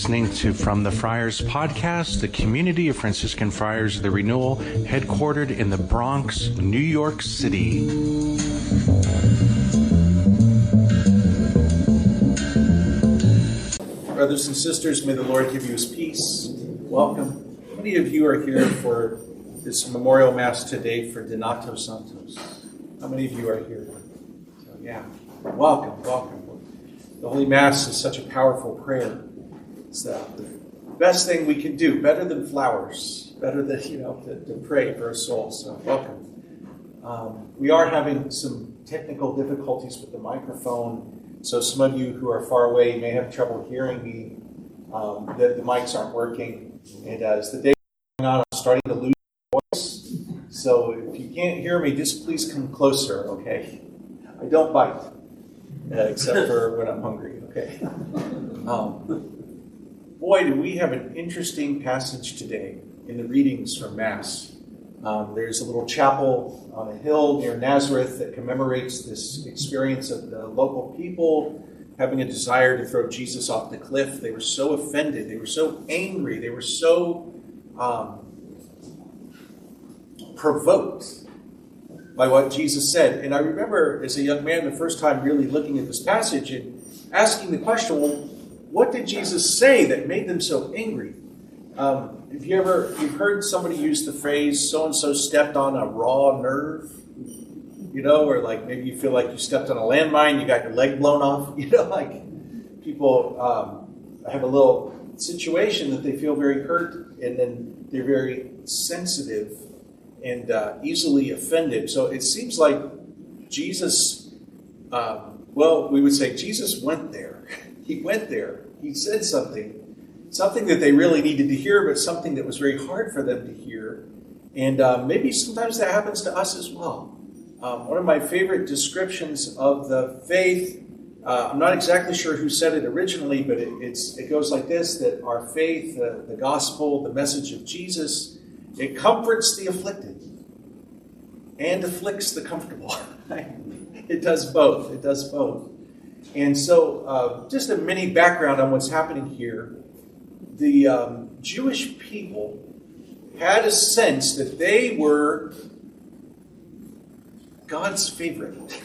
listening to From the Friars podcast, the community of Franciscan Friars of the Renewal, headquartered in the Bronx, New York City. Brothers and sisters, may the Lord give you his peace. Welcome. How many of you are here for this memorial mass today for Donato Santos? How many of you are here? So, yeah, welcome, welcome. The Holy Mass is such a powerful prayer. It's the, best thing we can do, better than flowers, better than, you know, to, to pray for a soul. So, welcome. Um, we are having some technical difficulties with the microphone. So some of you who are far away may have trouble hearing me. Um, the, the, mics aren't working, and as the day going on, I'm starting to lose voice. So if you can't hear me, just please come closer, okay? I don't bite, uh, except for when I'm hungry, okay? Um, boy, do we have an interesting passage today in the readings from Mass. Um, there's a little chapel on a hill near Nazareth that commemorates this experience of the local people having a desire to throw Jesus off the cliff. They were so offended, they were so angry, they were so um, provoked by what Jesus said. And I remember as a young man the first time really looking at this passage and asking the question, well, what did Jesus say that made them so angry? Um, have you ever you've heard somebody use the phrase "so and so stepped on a raw nerve"? You know, or like maybe you feel like you stepped on a landmine, you got your leg blown off. You know, like people um, have a little situation that they feel very hurt, and then they're very sensitive and uh, easily offended. So it seems like Jesus. Um, well, we would say Jesus went there. He went there. He said something something that they really needed to hear, but something that was very hard for them to hear. And uh, maybe sometimes that happens to us as well. Um, one of my favorite descriptions of the faith, uh, I'm not exactly sure who said it originally, but it, it goes like this that our faith, uh, the gospel, the message of Jesus, it comforts the afflicted and afflicts the comfortable. it does both. It does both. And so, uh, just a mini background on what's happening here the um, Jewish people had a sense that they were God's favorite.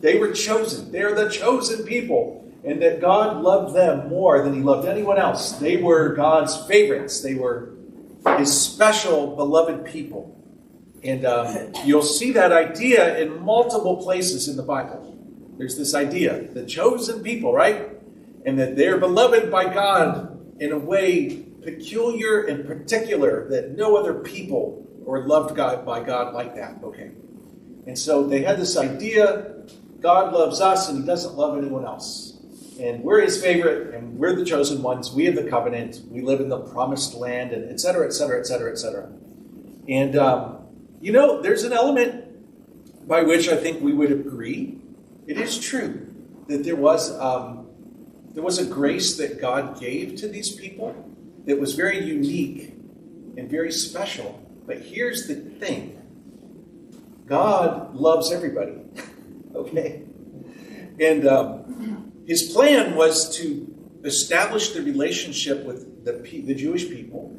They were chosen. They're the chosen people. And that God loved them more than he loved anyone else. They were God's favorites. They were his special, beloved people. And um, you'll see that idea in multiple places in the Bible. There's this idea, the chosen people, right? And that they're beloved by God in a way peculiar and particular that no other people were loved God by God like that. Okay. And so they had this idea God loves us and he doesn't love anyone else. And we're his favorite and we're the chosen ones. We have the covenant. We live in the promised land and et cetera, et cetera, et cetera, et cetera. And, um, you know, there's an element by which I think we would agree. It is true that there was um, there was a grace that God gave to these people that was very unique and very special. But here's the thing God loves everybody. okay? And um, his plan was to establish the relationship with the, the Jewish people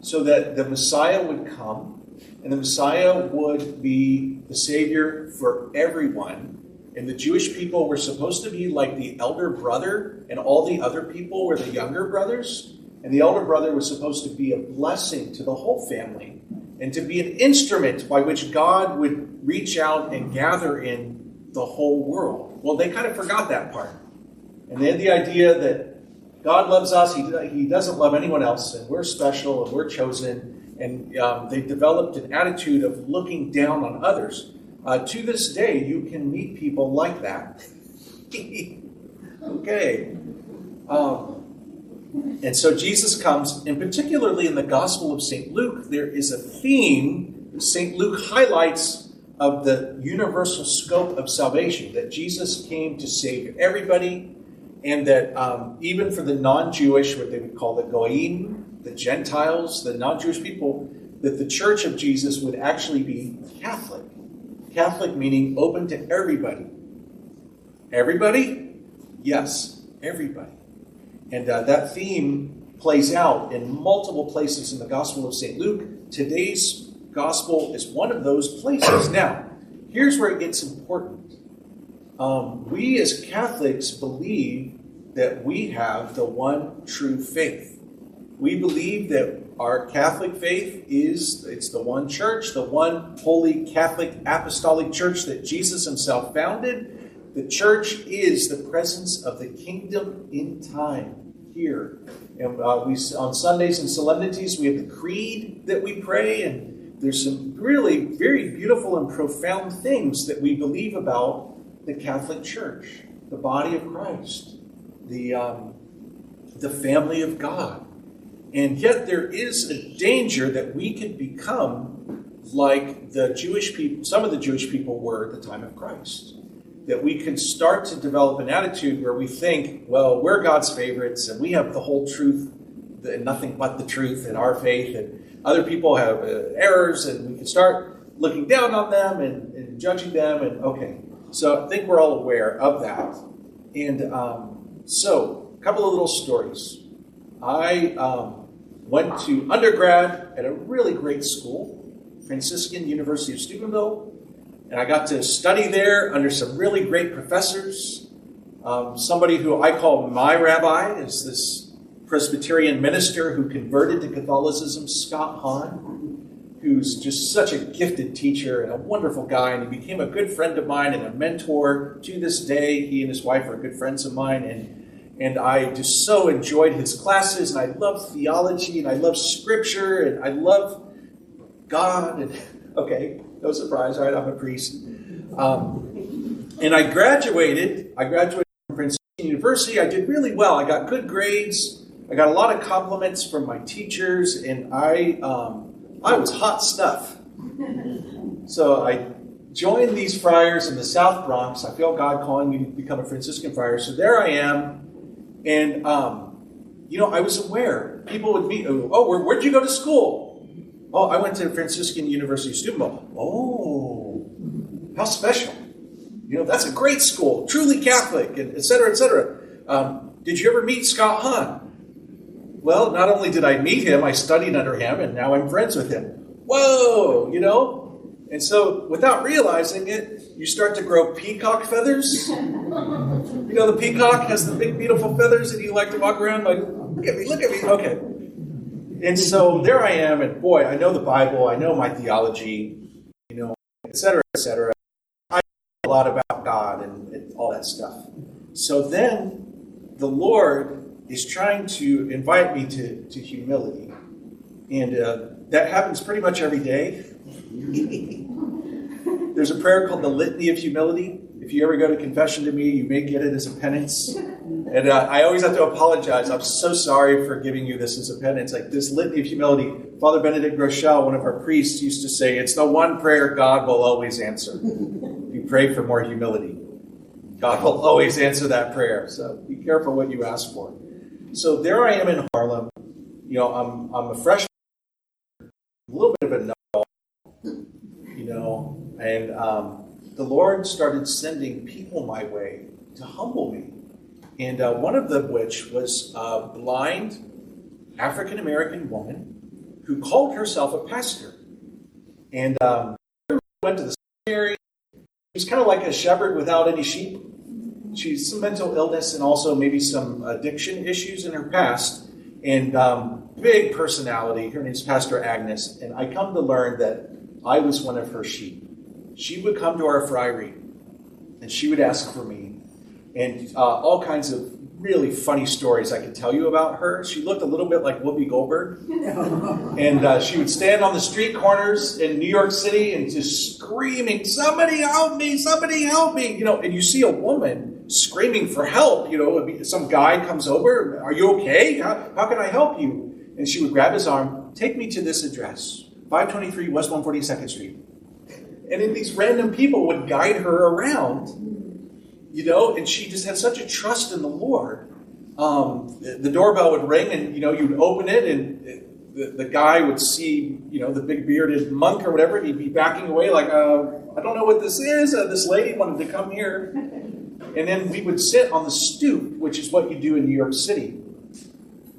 so that the Messiah would come and the Messiah would be the Savior for everyone and the Jewish people were supposed to be like the elder brother, and all the other people were the younger brothers. And the elder brother was supposed to be a blessing to the whole family and to be an instrument by which God would reach out and gather in the whole world. Well, they kind of forgot that part. And they had the idea that God loves us, He, he doesn't love anyone else, and we're special and we're chosen. And um, they developed an attitude of looking down on others. Uh, to this day, you can meet people like that. okay. Um, and so Jesus comes, and particularly in the Gospel of St. Luke, there is a theme St. Luke highlights of the universal scope of salvation that Jesus came to save everybody, and that um, even for the non Jewish, what they would call the Goyim, the Gentiles, the non Jewish people, that the church of Jesus would actually be Catholic. Catholic meaning open to everybody. Everybody? Yes, everybody. And uh, that theme plays out in multiple places in the Gospel of St. Luke. Today's Gospel is one of those places. Now, here's where it gets important. Um, we as Catholics believe that we have the one true faith. We believe that our Catholic faith is it's the one church, the one holy Catholic apostolic church that Jesus himself founded. The church is the presence of the kingdom in time here. And uh, we on Sundays and solemnities we have the creed that we pray, and there's some really very beautiful and profound things that we believe about the Catholic Church, the body of Christ, the um, the family of God. And yet there is a danger that we could become like the Jewish people, some of the Jewish people were at the time of Christ. That we can start to develop an attitude where we think, well, we're God's favorites and we have the whole truth and nothing but the truth in our faith, and other people have uh, errors, and we can start looking down on them and, and, judging them. And okay, so I think we're all aware of that. And um, so, a couple of little stories. I um, went to undergrad at a really great school, Franciscan University of Steubenville, and I got to study there under some really great professors. Um, somebody who I call my rabbi is this Presbyterian minister who converted to Catholicism, Scott Hahn, who's just such a gifted teacher and a wonderful guy, and he became a good friend of mine and a mentor to this day. He and his wife are good friends of mine, and and I just so enjoyed his classes, and I love theology, and I love scripture, and I love God. And okay, no surprise, right? I'm a priest. Um, and I graduated. I graduated from Princeton University. I did really well. I got good grades. I got a lot of compliments from my teachers, and I um, I was hot stuff. So I joined these friars in the South Bronx. I feel God calling me to become a Franciscan friar. So there I am and, um, you know, I was aware. People would meet, oh, where, where'd you go to school? Oh, I went to Franciscan University of Steubenville. Oh, how special. You know, that's a great school, truly Catholic, and et cetera, et cetera. Um, did you ever meet Scott Hahn? Well, not only did I meet him, I studied under him, and now I'm friends with him. Whoa, you know? And so, without realizing it, you start to grow peacock feathers. You know, the peacock has the big, beautiful feathers, and you like to walk around like, look at me, look at me. Okay. And so there I am, and boy, I know the Bible, I know my theology, you know, et cetera, et cetera. I know a lot about God and, and all that stuff. So then the Lord is trying to invite me to, to humility. And uh, that happens pretty much every day. There's a prayer called the Litany of Humility. If you ever go to confession to me, you may get it as a penance. And uh, I always have to apologize. I'm so sorry for giving you this as a penance. Like this Litany of Humility, Father Benedict Groeschel, one of our priests, used to say, it's the one prayer God will always answer. If you pray for more humility. God will always answer that prayer. So be careful what you ask for. So there I am in Harlem. You know, I'm, I'm a freshman, a little bit of a know you know, and um, the Lord started sending people my way to humble me. And uh, one of them, which was a blind African American woman who called herself a pastor. And um, went to the seminary. She was kind of like a shepherd without any sheep. She's some mental illness and also maybe some addiction issues in her past. And um, big personality. Her name's Pastor Agnes. And I come to learn that I was one of her sheep she would come to our friary and she would ask for me. And uh, all kinds of really funny stories I could tell you about her. She looked a little bit like Whoopi Goldberg. and uh, she would stand on the street corners in New York City and just screaming, Somebody help me! Somebody help me! You know, and you see a woman screaming for help. You know, some guy comes over, Are you okay? How, how can I help you? And she would grab his arm, Take me to this address 523 West 142nd Street. And then these random people would guide her around, you know, and she just had such a trust in the Lord. Um, the, the, doorbell would ring, and you know, you'd open it, and the, the guy would see, you know, the big bearded monk or whatever, and he'd be backing away, like, uh, I don't know what this is. Uh, this lady wanted to come here. And then we would sit on the stoop, which is what you do in New York City.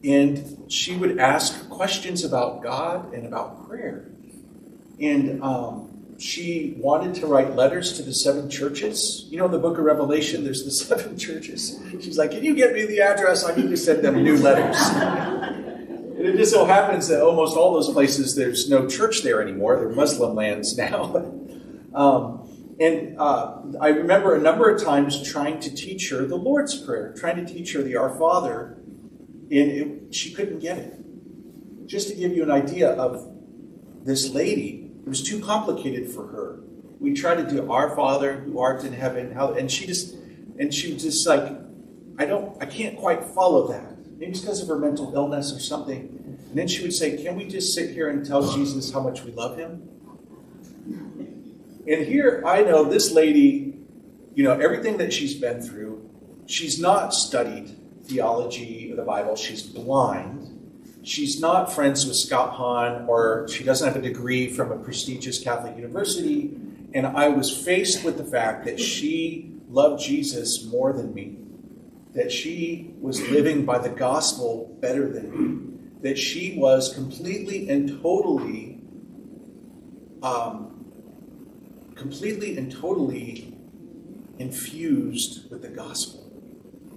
and she would ask questions about God and about prayer. And um, she wanted to write letters to the seven churches. You know, in the book of Revelation, there's the seven churches. She's like, Can you get me the address? I need to send them new letters. and it just so happens that almost all those places, there's no church there anymore. They're Muslim lands now. um, and uh, I remember a number of times trying to teach her the Lord's Prayer, trying to teach her the Our Father, and it, she couldn't get it. Just to give you an idea of this lady, it was too complicated for her. We tried to do Our Father who art in heaven, how, and she just, and she was just like, I don't, I can't quite follow that. Maybe it's because of her mental illness or something. And then she would say, Can we just sit here and tell Jesus how much we love him? And here I know this lady, you know, everything that she's been through, she's not studied theology or the Bible, she's blind. She's not friends with Scott Hahn, or she doesn't have a degree from a prestigious Catholic university. And I was faced with the fact that she loved Jesus more than me, that she was living by the gospel better than me, that she was completely and totally um, completely and totally infused with the gospel.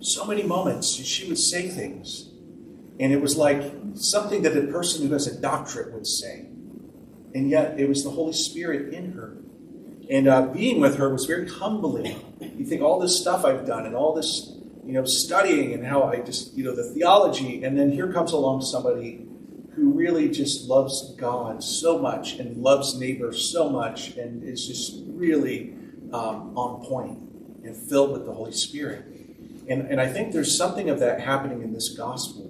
So many moments she would say things, and it was like something that a person who has a doctorate would say. And yet it was the Holy Spirit in her. And uh, being with her was very humbling. You think all this stuff I've done and all this, you know, studying and how I just, you know, the theology, and then here comes along somebody who really just loves God so much and loves neighbor so much and is just really um, on point and filled with the Holy Spirit. And, and I think there's something of that happening in this gospel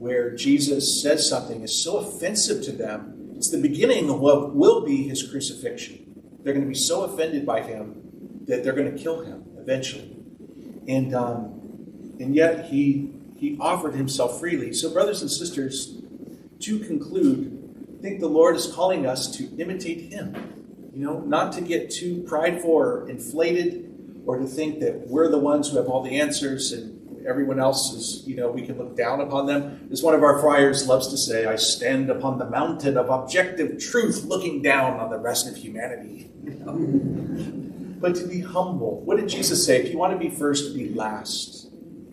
where Jesus says something is so offensive to them. It's the beginning of what will be his crucifixion. They're going to be so offended by him that they're going to kill him eventually. And, um, and yet he, he offered himself freely. So, brothers and sisters, to conclude, I think the Lord is calling us to imitate Him. You know, not to get too prideful or inflated or to think that we're the ones who have all the answers and everyone else is, you know, we can look down upon them. As one of our friars loves to say, I stand upon the mountain of objective truth looking down on the rest of humanity. But to be humble. What did Jesus say? If you want to be first, be last.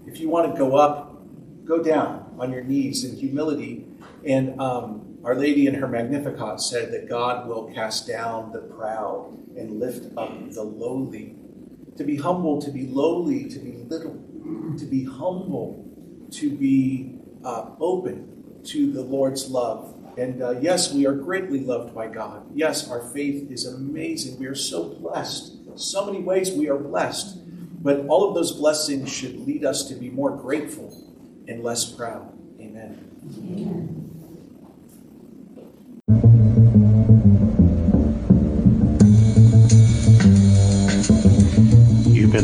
If you want to go up, go down on your knees in humility and um, Our Lady in her Magnificat said that God will cast down the proud and lift up the lowly. To be humble, to be lowly, to be little, to be humble, to be uh, open to the Lord's love. And uh, yes, we are greatly loved by God. Yes, our faith is amazing. We are so blessed. So many ways we are blessed. But all of those blessings should lead us to be more grateful and less proud. Amen. Amen.